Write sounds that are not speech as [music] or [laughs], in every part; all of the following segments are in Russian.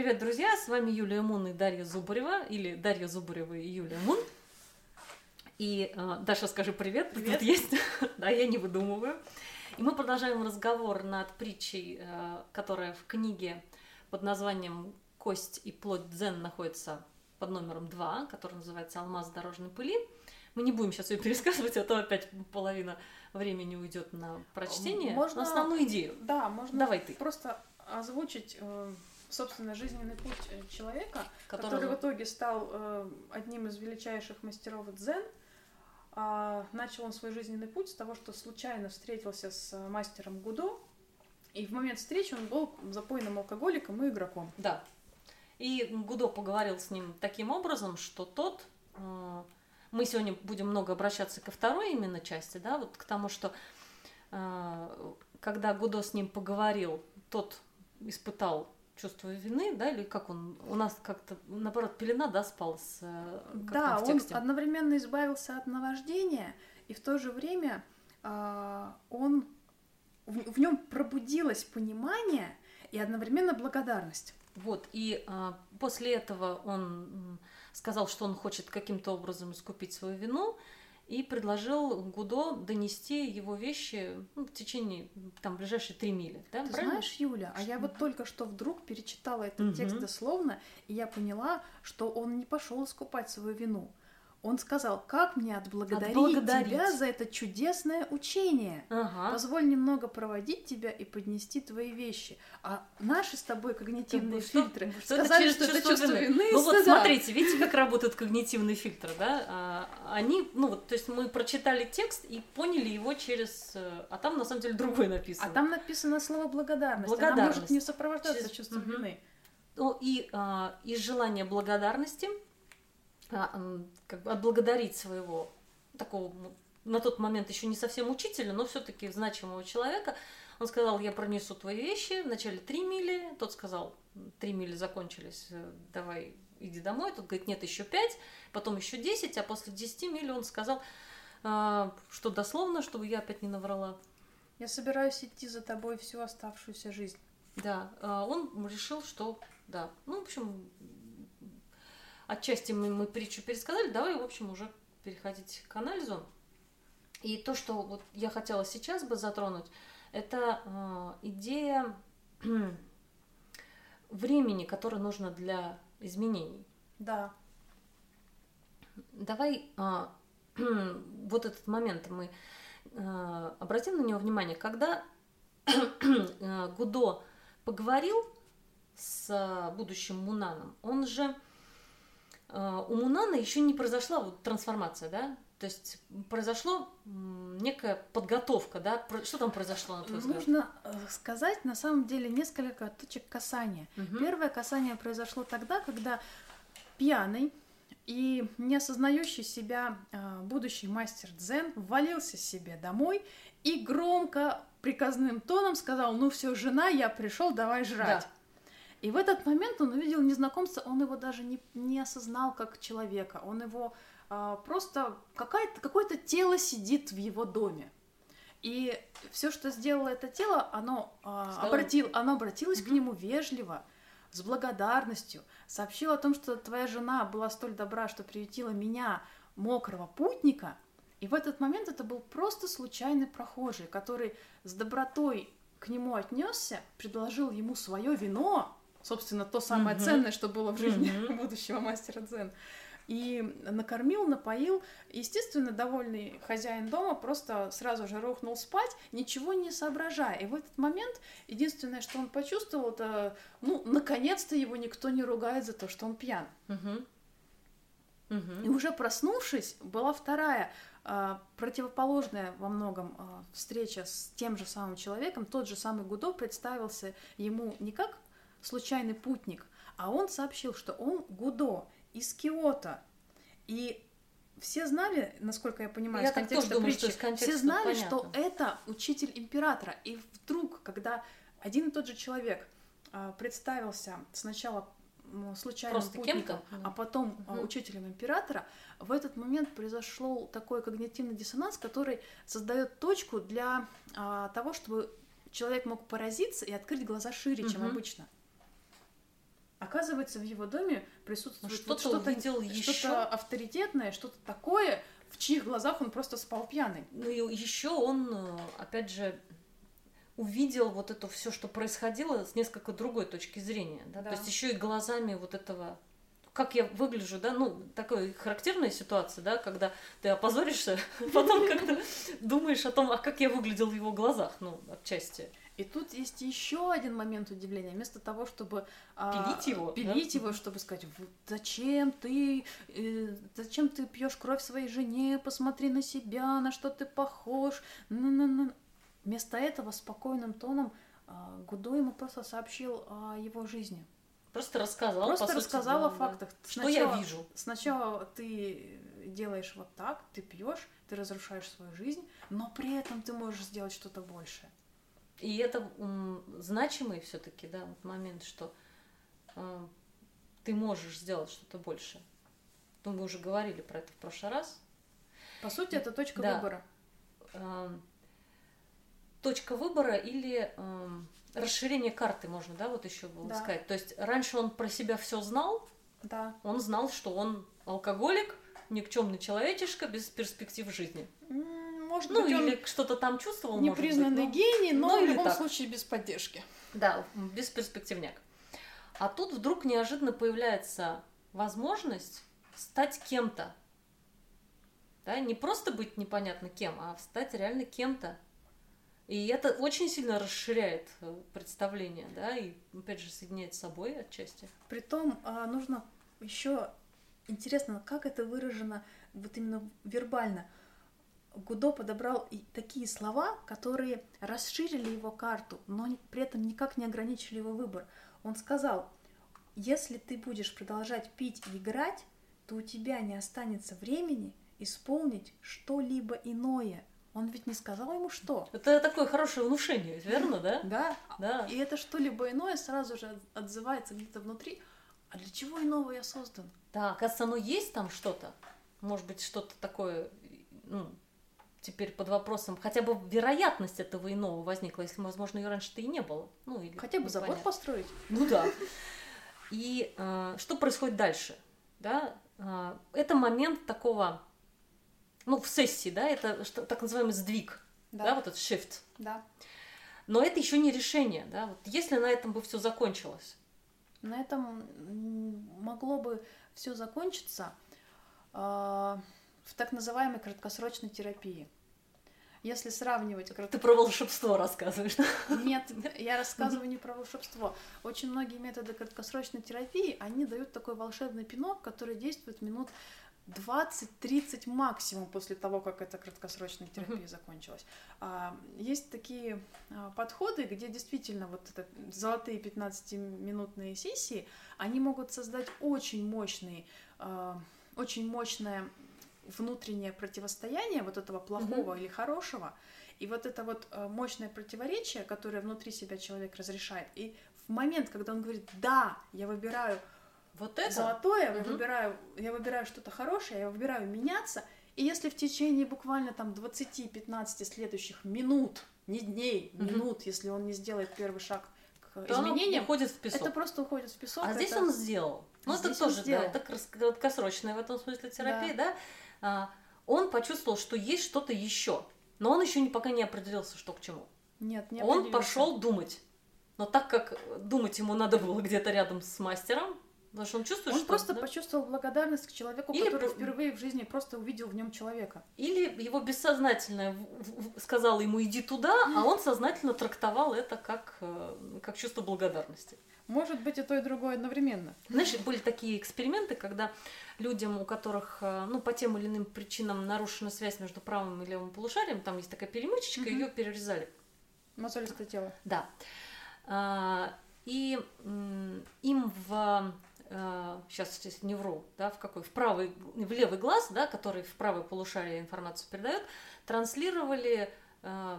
Привет, друзья! С вами Юлия Мун и Дарья Зубарева, или Дарья Зубарева и Юлия Мун. И э, Даша, скажи привет, Привет. тут есть. [laughs] да, я не выдумываю. И мы продолжаем разговор над притчей, э, которая в книге под названием «Кость и плоть дзен» находится под номером 2, который называется «Алмаз дорожной пыли». Мы не будем сейчас ее пересказывать, а то опять половина времени уйдет на прочтение. Можно- На основную идею. Да, можно Давай ты. просто озвучить, э, собственно, жизненный путь э, человека, Который- который, в итоге стал э, одним из величайших мастеров дзен. А, начал он свой жизненный путь с того, что случайно встретился с э, мастером Гудо, и в момент встречи он был запойным алкоголиком и игроком. Да. И Гудо поговорил с ним таким образом, что тот... э, Мы сегодня будем много обращаться ко второй именно части, да, вот к тому, что э, когда Гудо с ним поговорил, тот испытал чувство вины, да, или как он, у нас как-то, наоборот, пелена, да, спала с, э, Да, в он тексте. одновременно избавился от наваждения, и в то же время а, он в, нем пробудилось понимание и одновременно благодарность. Вот, и а, после этого он сказал, что он хочет каким-то образом искупить свою вину, и предложил Гудо донести его вещи ну, в течение там ближайшие три мили. Да, Ты правильно? знаешь, Юля, а я вот только что вдруг перечитала этот Мгм. текст дословно, и я поняла, что он не пошел искупать свою вину. Он сказал, как мне отблагодарить, Отблагодарить. тебя за это чудесное учение. Ага. Позволь немного проводить тебя и поднести твои вещи. А наши с тобой когнитивные что- фильтры что сказали, через что это чувство вины. вины и Ну вот смотрите, видите, как работают когнитивные фильтры, да? А, Они, ну вот, то есть мы прочитали текст и поняли его через... А там на самом деле другое написано. А там написано слово благодарность. Она Благодарность. может не сопровождаться Через- чувством Мгм. вины. Ну, и а, из желания благодарности, как бы отблагодарить своего такого ну, на тот момент еще не совсем учителя, но все-таки значимого человека, он сказал, я пронесу твои вещи, вначале три мили, тот сказал, три мили закончились, э, давай иди домой, тот говорит, нет, еще пять, потом еще десять, а после десяти миль он сказал, а, что дословно, чтобы я опять не наврала, Я собираюсь идти за тобой всю оставшуюся жизнь. Да, а, он решил, что да. Ну, в общем, отчасти мы, мы притчу пересказали, давай, в общем, уже переходить к анализу. И то, что вот я хотела сейчас бы затронуть, это а, идея [clears throat] времени, которое нужно для изменений. Да. Давай а, [clears throat] вот этот момент мы а, обратим на него внимание, когда а, [clears throat] Гудо поговорил с будущим Мунаном, он же у Мунана еще не произошла вот трансформация, да? То есть произошло м, некая подготовка, да? Что там произошло, на твой взгляд? Нужно э, сказать на самом деле несколько точек касания. Мгм. Первое касание произошло тогда, когда пьяный и не осознающий себя э, будущий мастер дзен ввалился себе домой и громко приказным тоном сказал: "Ну все, жена, я пришел, давай жрать". Да. И в этот момент он увидел незнакомца, он его даже не, не осознал как человека, он его а, просто какая-то, какое-то тело сидит в его доме. И все, что сделало это тело, оно, а, обратил, оно обратилось к Мгм. нему вежливо, с благодарностью, сообщило о том, что твоя жена была столь добра, что приютила меня, мокрого путника. И в этот момент это был просто случайный прохожий, который с добротой к нему отнесся, предложил ему свое вино, собственно, то самое Мгм. ценное, что было в жизни Мгм. [laughs] будущего мастера дзен, и накормил, напоил. Естественно, довольный хозяин дома просто сразу же рухнул спать, ничего не соображая. И в этот момент единственное, что он почувствовал, это, ну, наконец-то его никто не ругает за то, что он пьян. Мгм. Мгм. И уже проснувшись, была вторая а, противоположная во многом а, встреча с тем же самым человеком. Тот же самый Гудо представился ему не как случайный путник, а он сообщил, что он Гудо из Киото. И все знали, насколько я понимаю, Я из контекста думаю, что притчи, из контекста все знали, понятно. что это учитель императора. И вдруг, когда один и тот же человек а, представился сначала случайным Просто путником, кем-то? а потом Мгм. учителем императора, в этот момент произошел такой когнитивный диссонанс, который создает точку для а, того, чтобы человек мог поразиться и открыть глаза шире, чем Мгм. обычно. Оказывается, в его доме присутствует что-то вот что-то, увидел еще. что-то авторитетное, что-то такое, в чьих глазах он просто спал пьяный. Ну и еще он, э, опять же, увидел вот это все, что происходило с несколько другой точки зрения. Да? Да. То есть еще и глазами вот этого как я выгляжу, да, ну, такая характерная ситуация, да, когда ты опозоришься, [laughs] потом как-то думаешь о том, а как я выглядел в его глазах, ну, отчасти. И тут есть еще один момент удивления. Вместо того, чтобы а, Пилить его, пилить да? его, чтобы сказать, «Вот зачем ты, э, зачем ты пьешь кровь своей жене, посмотри на себя, на что ты похож. Ну-ну-ну». Вместо этого спокойным тоном а, Гудо ему просто сообщил о его жизни. Просто рассказал, просто по сути, рассказал да, о да. фактах. Что я вижу. Сначала ты делаешь вот так, ты пьешь, ты разрушаешь свою жизнь, но при этом ты можешь сделать что-то большее. И это значимый все-таки, да, момент, что э, ты можешь сделать что-то больше. Ну, мы уже говорили про это в прошлый раз. По сути, это точка Да. выбора. Эм, точка выбора или эм, расширение карты можно, да, вот еще было Да. сказать. То есть раньше он про себя все знал, Да. он знал, что он алкоголик, никчемный человечишка без перспектив жизни. М, Может Ну быть, он или что-то там чувствовал, может быть, непризнанный но- гений, но ну, в любом так. случае без поддержки. Да, бесперспективняк. А тут вдруг неожиданно появляется возможность стать кем-то. Да, не просто быть непонятно кем, а стать реально кем-то. И это очень сильно расширяет э, представление, да, и опять же соединяет с собой отчасти. Притом а, нужно еще интересно, как это выражено вот именно вербально. Гудо подобрал такие слова, которые расширили его карту, но при этом никак не ограничили его выбор. Он сказал, если ты будешь продолжать пить и играть, то у тебя не останется времени исполнить что-либо иное. Он ведь не сказал ему что. Это такое хорошее внушение, верно, да? [laughs] Да, Да. и это что-либо иное сразу же от- отзывается где-то внутри. А для чего иного я создан? Да, оказывается, оно есть там что-то. Может быть, что-то такое, ну, теперь под вопросом. Хотя бы вероятность этого иного возникла, если, возможно, ее раньше-то и не было. Ну, или Хотя бы забор непонятно. построить. Ну да. И э, что происходит дальше? Да? Э, это момент такого, ну, в сессии, да, это что, так называемый сдвиг, да. вот этот shift. да. Но это еще не решение, да. Вот если на этом бы все закончилось, На этом могло бы все закончиться а, в так называемой краткосрочной терапии. Если сравнивать... ты про волшебство рассказываешь. Нет, [laughs] я рассказываю не про волшебство. Очень многие методы краткосрочной терапии, они дают такой волшебный пинок, который действует минут 20-30 максимум после того, как эта краткосрочная терапия закончилась. А, Есть такие а, подходы, где действительно вот это золотые 15-минутные сессии, они могут создать очень мощные, а, очень мощное внутреннее противостояние вот этого плохого или хорошего, и вот это вот э, мощное противоречие, которое внутри себя человек разрешает, и в момент, когда он говорит, да, я выбираю Вот это. золотое, я Мгм. выбираю, я выбираю что-то хорошее, я выбираю меняться, и если в течение буквально там 20-15 следующих минут, не дней, Мгм. минут, если он не сделает первый шаг к то изменениям, уходит в песок. это просто уходит в песок. А здесь это- он сделал. Ну, это Здесь он тоже, сделал. да, это краткосрочная в этом смысле терапия, да. А, он почувствовал, что есть что-то еще, но он еще пока не определился, что к чему. Нет, не он пошел думать. Но так как думать ему надо было где-то рядом с мастером, потому что он чувствует, Он что... просто да, почувствовал благодарность к человеку, Или который впервые в жизни просто увидел в нем человека. Или его в- сказало ему иди туда, а он сознательно трактовал это как, э, как чувство благодарности. Может быть и то, и другое одновременно. Знаешь, были такие эксперименты, когда людям, у которых э, ну, по тем или иным причинам нарушена связь между правым и левым полушарием, там есть такая перемычечка, Мгм. ее перерезали. Мозолистое тело. Да. А, И им в сейчас, сейчас не вру, да, в какой, в правый, в левый глаз, да, который в правое полушарие информацию передает, транслировали, э,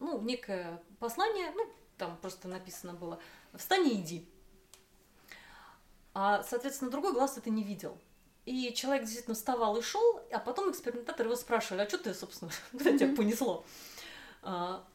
ну, некое послание, ну, там просто написано было, встань и иди. А, соответственно, другой глаз это не видел. И человек действительно вставал и шел, а потом экспериментаторы его спрашивали, а что ты, собственно, [laughs] куда тебя понесло? А,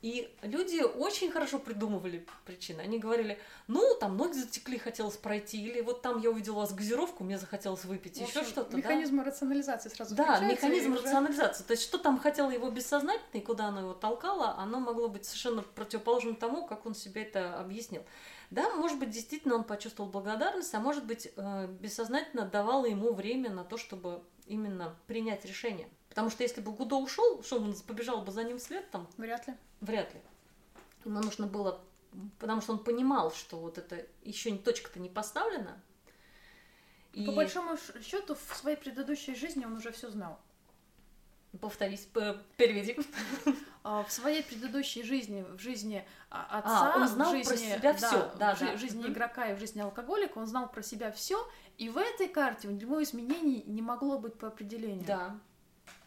и люди очень хорошо придумывали причины. Они говорили, ну, там ноги затекли, хотелось пройти, или вот там я увидела у вас газировку, мне захотелось выпить, еще что-то. Механизм да? рационализации сразу Да, механизм рационализации. То есть, что там хотело его бессознательно, и куда оно его толкало, оно могло быть совершенно противоположным тому, как он себе это объяснил. Да, может быть, действительно он почувствовал благодарность, а может быть, э, бессознательно давало ему время на то, чтобы именно принять решение. Потому что если бы Гудо ушел, что он побежал бы за ним вслед там? Вряд ли. Вряд ли. Ему нужно было, потому что он понимал, что вот это еще точка-то не поставлена. И... По большому счету, в своей предыдущей жизни он уже все знал. Повторись, переведи. А, в своей предыдущей жизни, в жизни а, отца, а, он знал в жизни, про себя все, да, да, в жизни игрока и в жизни алкоголика, он знал про себя все, и в этой карте у него изменений не могло быть по определению. Да,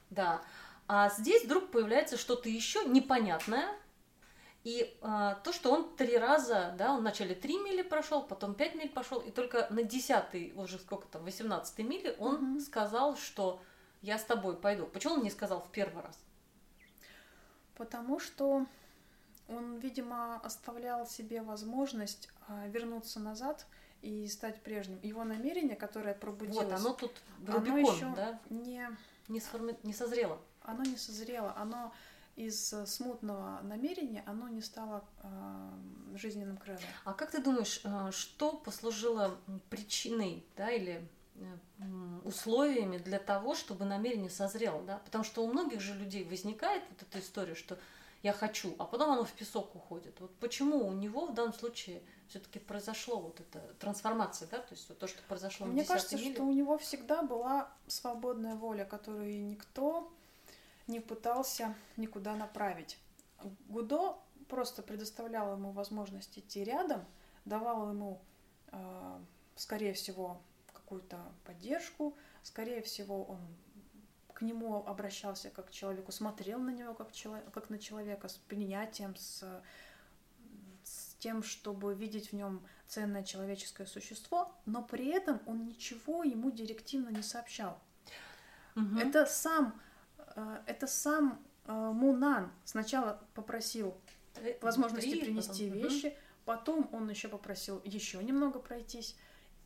да. А здесь вдруг появляется что-то еще непонятное, и а, то, что он три раза, да, он вначале три мили прошел, потом пять миль пошел, и только на десятый, уже сколько там, восемнадцатой мили он угу. сказал, что я с тобой пойду. Почему он не сказал в первый раз? Потому что он, видимо, оставлял себе возможность а, вернуться назад и стать прежним. Его намерение, которое пробудилось... Вот, оно тут Рубикон, оно еще да? не... Не, сформи... не созрело. Оно не созрело. Оно из смутного намерения, оно не стало э, жизненным кредом. А как ты думаешь, э, что послужило причиной, да, или Э, условиями для того, чтобы намерение созрело, да, потому что у многих же людей возникает вот эта история, что я хочу, а потом оно в песок уходит. Вот почему у него в данном случае все-таки произошло вот эта трансформация, да, то есть вот то, что произошло Мне кажется, миле. что у него всегда была свободная воля, которую никто не пытался никуда направить. Гудо просто предоставлял ему возможность идти рядом, давал ему, э, скорее всего, какую-то поддержку. Скорее всего, он к нему обращался как к человеку, смотрел на него как, человек, как на человека с принятием, с, с тем, чтобы видеть в нем ценное человеческое существо, но при этом он ничего ему директивно не сообщал. Угу. Это сам, э, это сам э, Мунан сначала попросил э, возможности принести вещи, потом он еще попросил еще немного пройтись,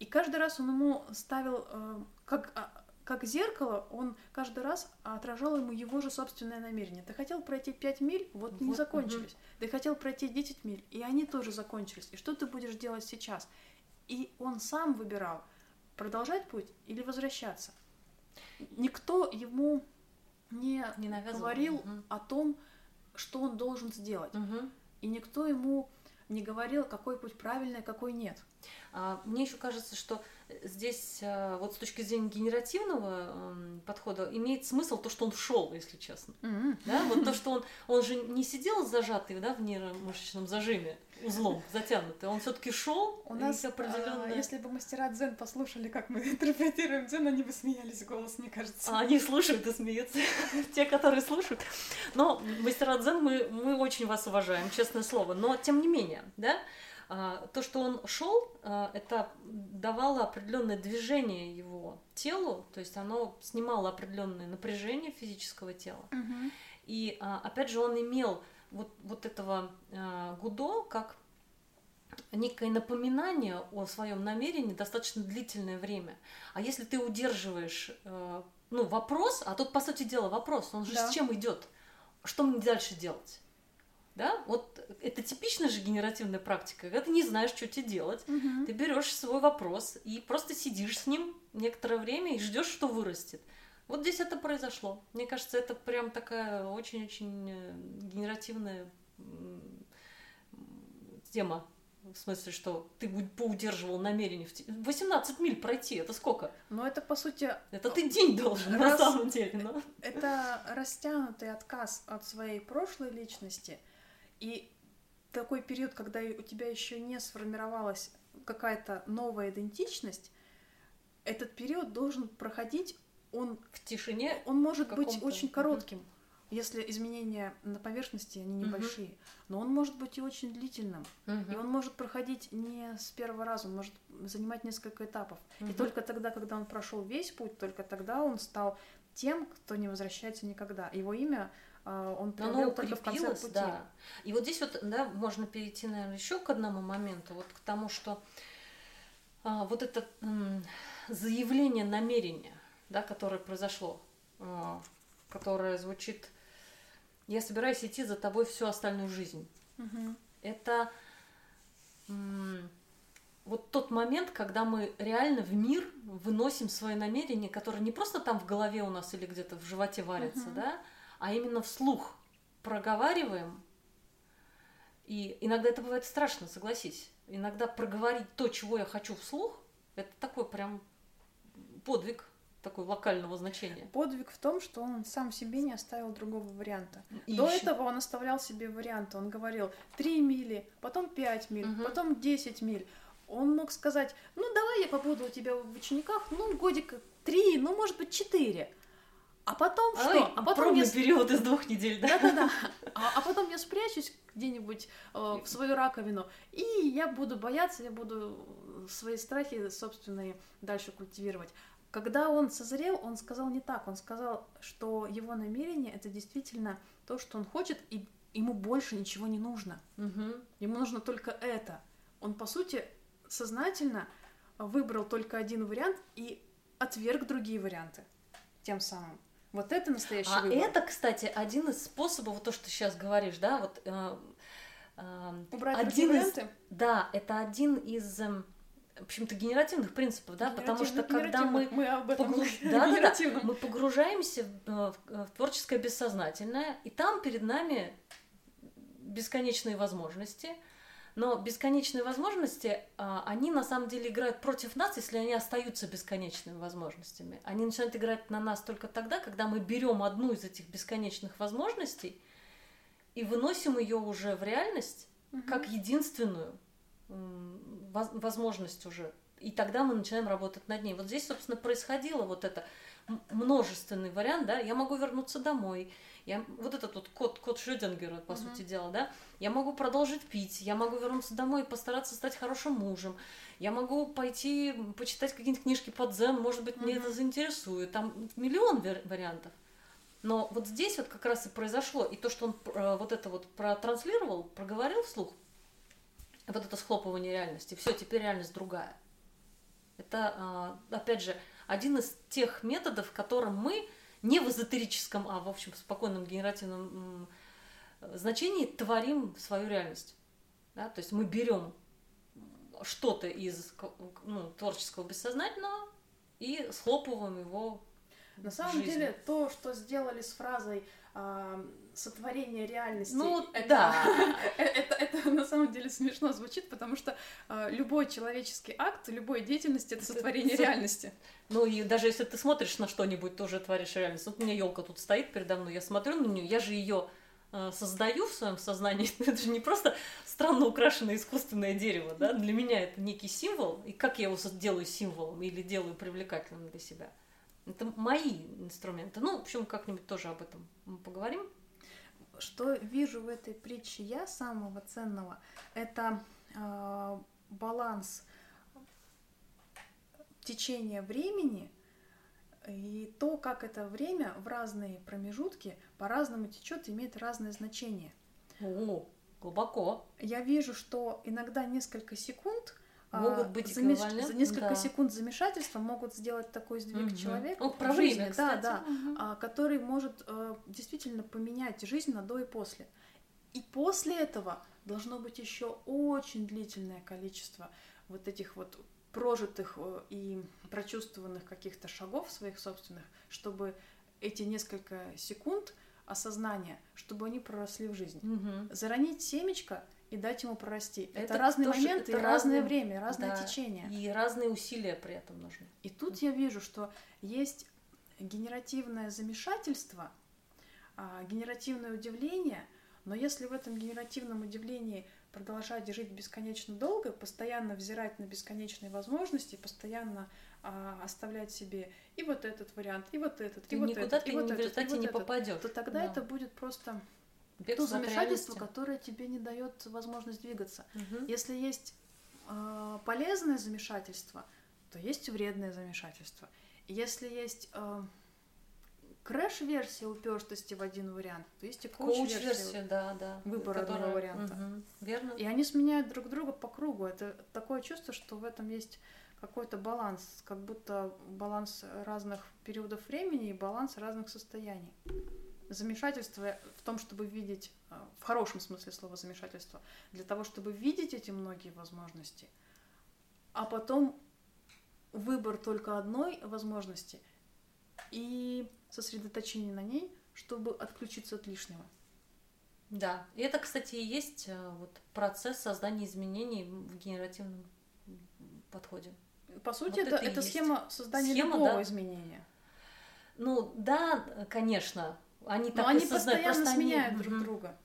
и каждый раз он ему ставил, э, как, а, как зеркало, он каждый раз отражал ему его же собственное намерение. Ты хотел пройти 5 миль, вот, вот не закончились. Угу. Ты хотел пройти 10 миль, и они тоже закончились. И что ты будешь делать сейчас? И он сам выбирал, продолжать путь или возвращаться. Никто ему не, не говорил угу. о том, что он должен сделать. Угу. И никто ему не говорил, какой путь правильный, какой нет. А, мне еще кажется, что здесь а, вот с точки зрения генеративного подхода имеет смысл то, что он шел, если честно. Mm-hmm. Да? Вот то, что он, он же не сидел зажатый да, в нейромышечном зажиме, узлом затянутый, он все-таки шел. У нас определенное... а, если бы мастера дзен послушали, как мы [laughs] интерпретируем дзен, они бы смеялись голос, мне кажется. А они слушают и смеются, [laughs] те, которые слушают. Но мастера дзен мы, мы очень вас уважаем, честное слово. Но тем не менее, да, то, что он шел, а, это давало определенное движение его телу, то есть оно снимало определенное напряжение физического тела. Угу. И а, опять же он имел вот, вот этого Гудо как некое напоминание о своем намерении достаточно длительное время. А если ты удерживаешь ну, вопрос, а тут, по сути дела, вопрос, он же да. с чем идет? Что мне дальше делать? Да? Вот это типичная же генеративная практика, когда ты не знаешь, что тебе делать. Угу. Ты берешь свой вопрос и просто сидишь с ним некоторое время и ждешь, что вырастет. Вот здесь это произошло. Мне кажется, это прям такая очень-очень э, генеративная тема. В смысле, что ты поудерживал намерение. 18 миль пройти, это сколько? Ну, это по сути... Это ты день должен, Рас... на самом деле. Но... Это растянутый отказ от своей прошлой личности – и такой период, когда у тебя еще не сформировалась какая-то новая идентичность, этот период должен проходить, он в тишине, он может быть очень коротким, угу. если изменения на поверхности они небольшие, угу. но он может быть и очень длительным, угу. и он может проходить не с первого раза, он может занимать несколько этапов, угу. и только тогда, когда он прошел весь путь, только тогда он стал тем, кто не возвращается никогда. Его имя а, он Но оно укрепилось, да. И вот здесь вот, да, можно перейти, наверное, еще к одному моменту, вот к тому, что а, вот это м, заявление намерения, да, которое произошло, а, которое звучит «Я собираюсь идти за тобой всю остальную жизнь». Угу. Это м, вот тот момент, когда мы реально в мир выносим свои намерения, которые не просто там в голове у нас или где-то в животе варятся, Мгм. да, а именно вслух проговариваем. И иногда это бывает страшно, согласись. Иногда проговорить то, чего я хочу вслух, это такой прям подвиг такой локального значения. Подвиг в том, что он сам себе не оставил другого варианта. И До ещё- этого он оставлял себе варианты. Он говорил 3 мили, потом 5 миль, Мгм. потом 10 миль. Он мог сказать, ну давай я побуду у тебя в учениках, ну годика 3, ну может быть 4. А потом Ой, что? А потом я... период из двух недель, да? Да-да-да. А, а потом я спрячусь где-нибудь э, в свою раковину, и я буду бояться, я буду свои страхи собственные дальше культивировать. Когда он созрел, он сказал не так. Он сказал, что его намерение это действительно то, что он хочет, и ему больше ничего не нужно. Мгм. Ему нужно только это. Он, по сути, сознательно выбрал только один вариант и отверг другие варианты. Тем самым. Вот это настоящий А выбор. это, кстати, один из способов, вот то, что ты сейчас говоришь, да, вот э, э, Убрать один из-? Да, это один из, эм, в общем-то, генеративных принципов, да, потому что когда мы, мы об этом погруж- да, да, да, мы погружаемся в, э, в- в творческое бессознательное, и там перед нами бесконечные возможности, но бесконечные возможности, а, они на самом деле играют против нас, если они остаются бесконечными возможностями. Они начинают играть на нас только тогда, когда мы берем одну из этих бесконечных возможностей и выносим ее уже в реальность Мгм. как единственную возможность уже. И тогда мы начинаем работать над ней. Вот здесь, собственно, происходило вот это множественный вариант, да, я могу вернуться домой, я, вот этот вот код, код Шрёдингера, по Мгм. сути дела, да, я могу продолжить пить, я могу вернуться домой и постараться стать хорошим мужем, я могу пойти почитать какие-нибудь книжки по дзен, может быть, мне Мгм. это заинтересует, там миллион вариантов. Но вот здесь вот как раз и произошло, и то, что он э, вот это вот протранслировал, проговорил вслух, вот это схлопывание реальности, все, теперь реальность другая. Это, а, опять же, один из тех методов, которым мы не в эзотерическом, а в общем спокойном генеративном значении творим свою реальность. Да? То есть мы берем что-то из ну, творческого бессознательного и схлопываем его На самом жизни. деле, то, что сделали с фразой а, сотворение реальности, Ну, это, да. [laughs] э- это, это на самом деле смешно звучит, потому что а, любой человеческий акт, любой деятельности это Это сотворение со- реальности. Ну и даже если ты смотришь на что-нибудь, ты уже творишь реальность. Вот у меня елка тут стоит передо мной, я смотрю на нее, я же ее создаю в своем сознании. [laughs] Это же не просто странно украшенное искусственное дерево, да? Для меня это некий символ, и как я его делаю символом или делаю привлекательным для себя. Это мои инструменты. Ну, в общем, как-нибудь тоже об этом поговорим. Что вижу в этой притче я самого ценного, это а, баланс течения времени и то, как это время в разные промежутки по-разному течет, имеет разное значение. О, глубоко. Я вижу, что иногда несколько секунд Могут быть замеш- эквивалентны, за несколько да. секунд замешательства могут сделать такой сдвиг Мгм. человека О, про жизни, время, да, кстати. да, Мгм. а, который может э, действительно поменять жизнь на до и после. И после этого должно быть еще очень длительное количество вот этих вот прожитых э, и прочувствованных каких-то шагов своих собственных, чтобы эти несколько секунд осознания, чтобы они проросли в жизнь. Мгм. Заронить семечко и дать ему прорасти. Это, Это разный тоже- момент это и разное разные- время, разное да. течение. И разные усилия при этом нужны. И тут я вижу, что есть генеративное замешательство, а, генеративное удивление, но если в этом генеративном удивлении продолжать жить бесконечно долго, постоянно взирать на бесконечные возможности, постоянно а, оставлять себе и вот этот вариант, и вот этот, Ты и вот этот, ты и вот этот, и вот не этот, попадешь. то тогда Да. это будет просто то замешательство, которое тебе не дает возможность двигаться. Мгм. Если есть э, полезное замешательство, то есть вредное замешательство. Если есть э, крэш-версия упертости в один вариант, то есть и Коуч-версия, да, да. Выбор одного которая- варианта. Мгм, Верно. И они сменяют друг друга по кругу. Это такое чувство, что в этом есть какой-то баланс, как будто баланс разных периодов времени и баланс разных состояний. Замешательство в том, чтобы видеть, э, в хорошем смысле слова замешательство, для того, чтобы видеть эти многие возможности, а потом выбор только одной возможности и сосредоточение на ней, чтобы отключиться от лишнего. Да. И это, кстати, и есть э, вот процесс создания изменений в генеративном подходе. По сути, Вот это, это схема создания Схема, любого да. изменения. Ну да, конечно, они Но так и они создают, постоянно просто они- сменяют друг Мгм. друга.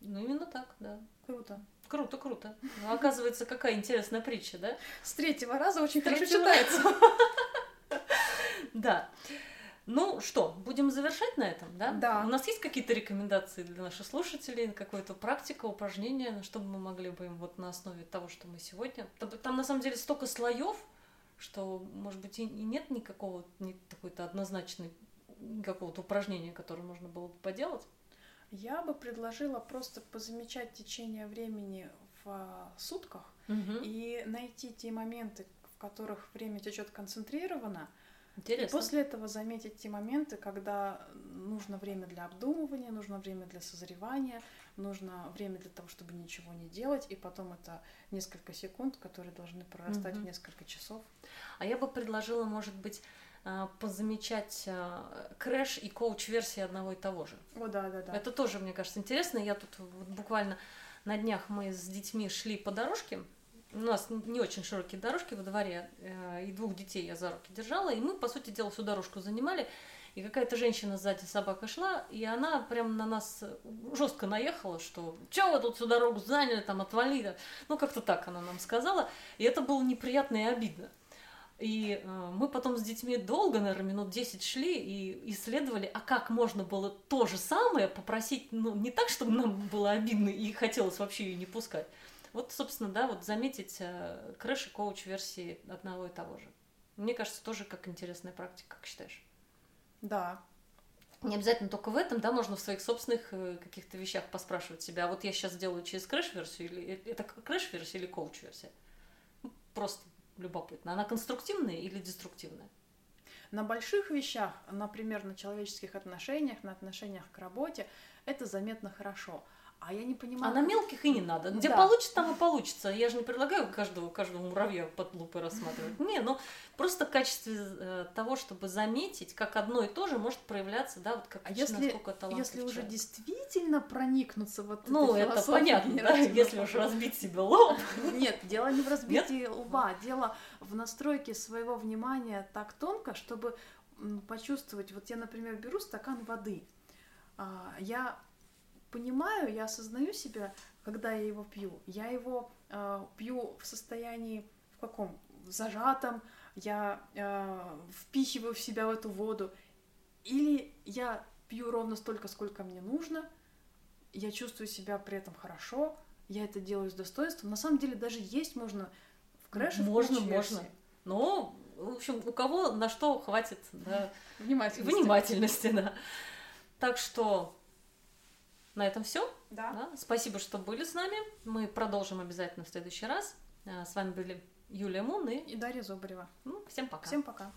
Ну именно так, да. Круто. Круто, круто. Ну, оказывается, какая интересная притча, да? С третьего раза очень хорошо читается. [laughs] Да. Ну что, будем завершать на этом, да? Да. У нас есть какие-то рекомендации для наших слушателей, какая-то практика, упражнения, на что бы мы могли бы им вот на основе того, что мы сегодня... Там, там на самом деле столько слоев, что, может быть, и нет никакого, нет какой-то однозначной какого-то упражнения, которое можно было бы поделать. Я бы предложила просто позамечать течение времени в а, сутках Мгм. и найти те моменты, в которых время течет концентрированно, и Интересно. после этого заметить те моменты, когда нужно время для обдумывания, нужно время для созревания, нужно время для того, чтобы ничего не делать, и потом это несколько секунд, которые должны прорастать Мгм. в несколько часов. А я бы предложила, может быть, позамечать а, crash и coach-версии одного и того же. О, да, да, да. Это тоже, мне кажется, интересно. Я тут вот буквально на днях мы с детьми шли по дорожке. У нас не очень широкие дорожки во дворе, э, и двух детей я за руки держала, и мы, по сути дела, всю дорожку занимали. И какая-то женщина сзади с собакой шла, и она прям на нас жестко наехала, что «Чё вы тут всю дорогу заняли, там, отвали?» Ну, как-то так она нам сказала, и это было неприятно и обидно. И э, мы потом с детьми долго, наверное, минут 10 шли и исследовали, а как можно было то же самое попросить, ну, не так, чтобы нам было обидно и хотелось вообще ее не пускать. Вот, собственно, да, вот заметить э, крэш и коуч версии одного и того же. Мне кажется, тоже как интересная практика, как считаешь? Да, Не обязательно только в этом, да, можно в своих собственных э, каких-то вещах поспрашивать себя, а вот я сейчас делаю через crash-версию, или э, это crash-версия или coach-версия? Ну, Просто любопытно. Она конструктивная или деструктивная? На больших вещах, например, на человеческих отношениях, на отношениях к работе, это заметно хорошо. А я не понимаю... А на мелких и не надо. Где Да. получится, там и получится. Я же не предлагаю каждого, каждого муравья под лупой рассматривать. Не, ну просто в качестве э, того, чтобы заметить, как одно и то же может проявляться, да, вот как А если, насколько талантлив если уже человек. действительно проникнуться вот Ну, это понятно, да, если уж разбить себе лоб. [laughs] Нет, дело не в разбитии лба, дело в настройке своего внимания так тонко, чтобы почувствовать. Вот я, например, беру стакан воды. А, Я понимаю, я осознаю себя, когда я его пью. Я его а, пью в состоянии в каком? В зажатом, я а, впихиваю в себя в эту воду. Или я пью ровно столько, сколько мне нужно, я чувствую себя при этом хорошо, я это делаю с достоинством. На самом деле даже есть можно в crash е, в Можно, coach-версии. можно. Ну, в общем, у кого на что хватит да, Внимательности. внимательности, да. Так что на этом все. Да. Да, Спасибо, что были с нами. Мы продолжим обязательно в следующий раз. А, С вами были Юлия Мун и И Дарья Зубарева. ну, всем пока. Всем пока.